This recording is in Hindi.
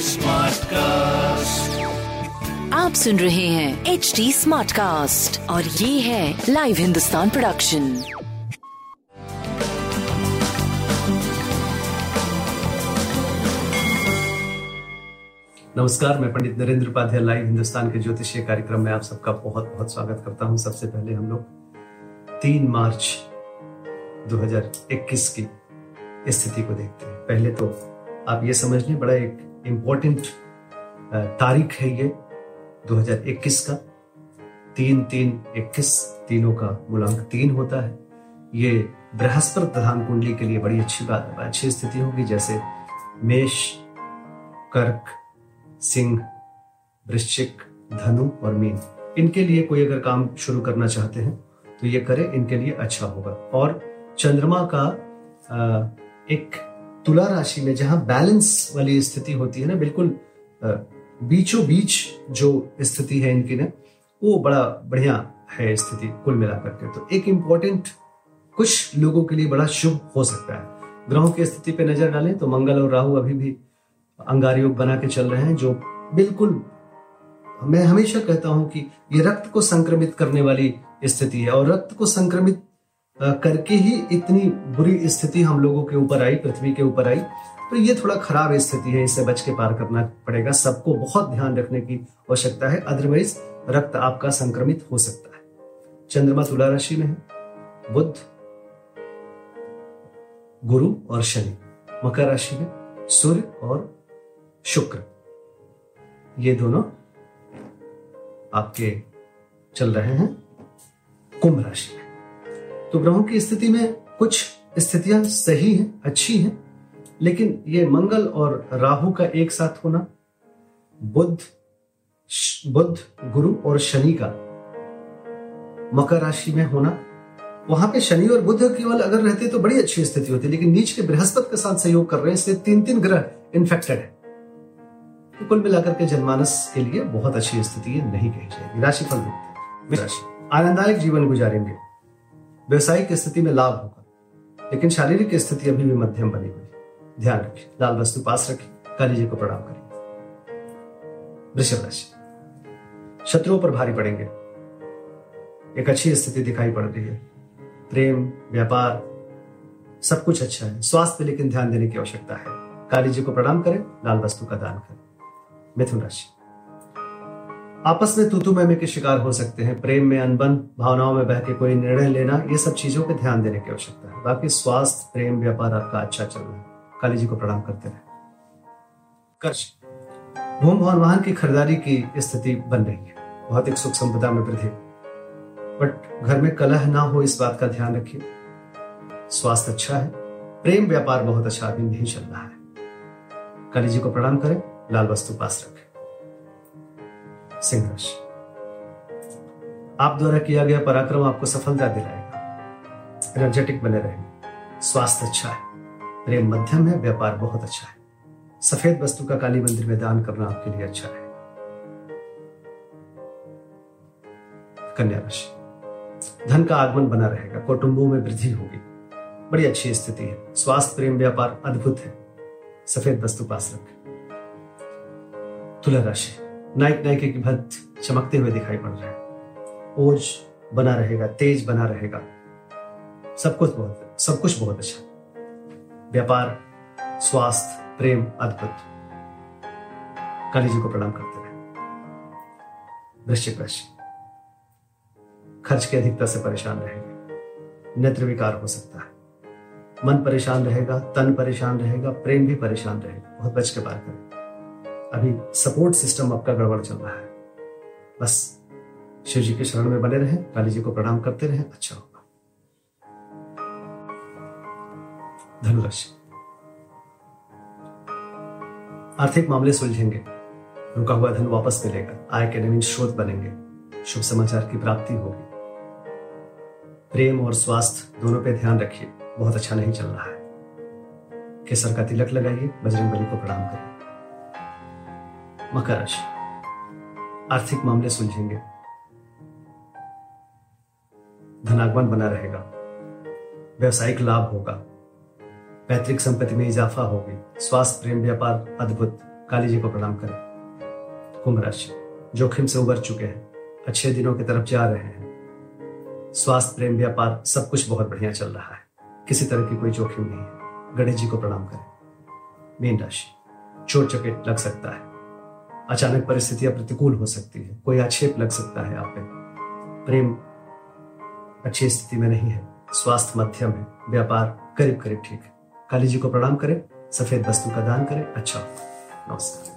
स्मार्ट कास्ट आप सुन रहे हैं एच डी स्मार्ट कास्ट और ये है लाइव हिंदुस्तान प्रोडक्शन नमस्कार मैं पंडित नरेंद्र उपाध्याय लाइव हिंदुस्तान के ज्योतिषीय कार्यक्रम में आप सबका बहुत बहुत स्वागत करता हूँ। सबसे पहले हम लोग तीन मार्च 2021 की स्थिति को देखते हैं। पहले तो आप ये समझ लें, बड़ा एक इम्पोर्टेंट तारीख है ये 2021 का। तीन तीन, इक्कीस तीनों का मूलांक तीन होता है। ये बृहस्पति प्रधान कुंडली के लिए बड़ी अच्छी बात, अच्छी स्थिति होगी, जैसे मेष, कर्क, सिंह, वृश्चिक, धनु और मीन। इनके लिए कोई अगर काम शुरू करना चाहते हैं तो ये करें, इनके लिए अच्छा होगा। और चंद्रमा का एक तुला राशि में जहाँ बैलेंस वाली स्थिति होती है ना, बिल्कुल बीचों बीच जो स्थिति है इनकी ना, वो बड़ा बढ़िया है स्थिति कुल मिलाकर के। तो एक इंपॉर्टेंट कुछ लोगों के लिए बड़ा शुभ हो सकता है। ग्रहों की स्थिति पे नज़र डालें तो मंगल और राहु अभी भी अंगार योग बना के चल रहे हैं, जो बिल्कुल, मैं हमेशा कहता हूँ कि ये रक्त को संक्रमित करने वाली स्थिति है और रक्त को संक्रमित करके ही इतनी बुरी स्थिति हम लोगों के ऊपर आई, पृथ्वी के ऊपर आई। तो ये थोड़ा खराब स्थिति है, इसे बच के पार करना पड़ेगा। सबको बहुत ध्यान रखने की आवश्यकता है अदरवाइज़ रक्त आपका संक्रमित हो सकता है। चंद्रमा तुला राशि में है बुद्ध गुरु और शनि, मकर राशि में, सूर्य और शुक्र। ये दोनों आपके चल रहे हैं, कुंभ राशि में। तो ग्रहों की स्थिति में कुछ स्थितियाँ सही हैं, अच्छी हैं, लेकिन ये मंगल और राहु का एक साथ होना बुद्ध बुद्ध गुरु और शनि का मकर राशि में होना, वहाँ पे शनि और बुद्ध केवल अगर रहते तो बड़ी अच्छी स्थिति होती, लेकिन नीच के बृहस्पति के साथ सहयोग कर रहे हैं, इसलिए तीन तीन ग्रह इन्फेक्टेड है। तो कुल मिलाकर के जनमानस के लिए बहुत अच्छी स्थिति नहीं कही जाएगी। राशिफल देखते हैं। आनंददायक जीवन गुजारेंगे। व्यवसायिक स्थिति में लाभ होगा, लेकिन शारीरिक स्थिति अभी भी मध्यम बनी हुई ध्यान रखिए, लाल वस्तु पास रखिए, काली जी को प्रणाम करिए। वृषभ राशि, शत्रुओं पर भारी पड़ेंगे। एक अच्छी स्थिति दिखाई पड़ रही है। प्रेम, व्यापार, सब कुछ अच्छा है। स्वास्थ्य लेकिन ध्यान देने की आवश्यकता है। काली जी को प्रणाम करें, लाल वस्तु का दान करें। मिथुन राशि आपस में तूतु में के शिकार हो सकते हैं, प्रेम में अनबन, भावनाओं में बह के कोई निर्णय लेना, ये सब चीज़ों पे ध्यान देने की आवश्यकता है। बाकी स्वास्थ्य, प्रेम, व्यापार आपका अच्छा चल रहा है। काली जी को प्रणाम करते रहे। भूम भवन वाहन की खरीदारी की स्थिति बन रही है। भौतिक सुख संपदा में वृद्धि। बट घर में कलह ना हो, इस बात का ध्यान रखिए। स्वास्थ्य अच्छा है, प्रेम, व्यापार बहुत अच्छा अभी नहीं चल रहा है। काली जी को प्रणाम करें, लाल वस्तु पास रखें। सिंह राशि आप द्वारा किया गया पराक्रम आपको सफलता दिलाएगा। एनर्जेटिक बने रहेंगे। स्वास्थ्य अच्छा है। प्रेम मध्यम है, व्यापार बहुत अच्छा है। सफ़ेद वस्तु का काली मंदिर में दान करना आपके लिए अच्छा है। कन्या राशि। धन का आगमन बना रहेगा। कुटुंबों में वृद्धि होगी। बड़ी अच्छी स्थिति है। स्वास्थ्य, प्रेम, व्यापार अद्भुत है। सफ़ेद वस्तु पास रखें। तुला राशि। नायक नायिका की भक्त चमकते हुए दिखाई पड़ रहे हैं। ओज बना रहेगा, तेज बना रहेगा। सब कुछ बहुत, सब कुछ बहुत अच्छा। व्यापार, स्वास्थ्य, प्रेम, अद्भुत। काली जी को प्रणाम करते रहे। वृश्चिक राशि खर्च की अधिकता से परेशान रहेंगे। नेत्र विकार हो सकता है। मन परेशान रहेगा, तन परेशान रहेगा, प्रेम भी परेशान रहेगा। बहुत बच के बात करें अभी सपोर्ट सिस्टम आपका गड़बड़ चल रहा है। बस, शिव जी के शरण में बने रहें, काली जी को प्रणाम करते रहें अच्छा होगा। धनुराशि। आर्थिक मामले सुलझेंगे। रुका हुआ धन वापस मिलेगा। आय के नवीन स्रोत बनेंगे। शुभ समाचार की प्राप्ति होगी। प्रेम और स्वास्थ्य दोनों पे ध्यान रखिए। बहुत अच्छा नहीं चल रहा है। केसर का तिलक लगाइए बजरंग बली को प्रणाम करिए। मकर राशि आर्थिक मामले सुलझेंगे। धनागमन बना रहेगा। व्यवसायिक लाभ होगा। पैतृक संपत्ति में इजाफा होगी। स्वास्थ्य, प्रेम, व्यापार, अद्भुत। काली जी को प्रणाम करें। कुंभ राशि। जोखिम से उबर चुके हैं। अच्छे दिनों की तरफ़ जा रहे हैं। स्वास्थ्य, प्रेम, व्यापार, सब कुछ बहुत बढ़िया चल रहा है। किसी तरह की कोई जोखिम नहीं है। गणेश जी को प्रणाम करें। मीन राशि। चोट चपेट लग सकता है। अचानक परिस्थितियाँ प्रतिकूल हो सकती है। कोई आक्षेप लग सकता है आप पे। प्रेम अच्छी स्थिति में नहीं है। स्वास्थ्य मध्यम है। व्यापार करीब करीब ठीक है। काली जी को प्रणाम करें। सफ़ेद वस्तु का दान करें। अच्छा। नमस्कार।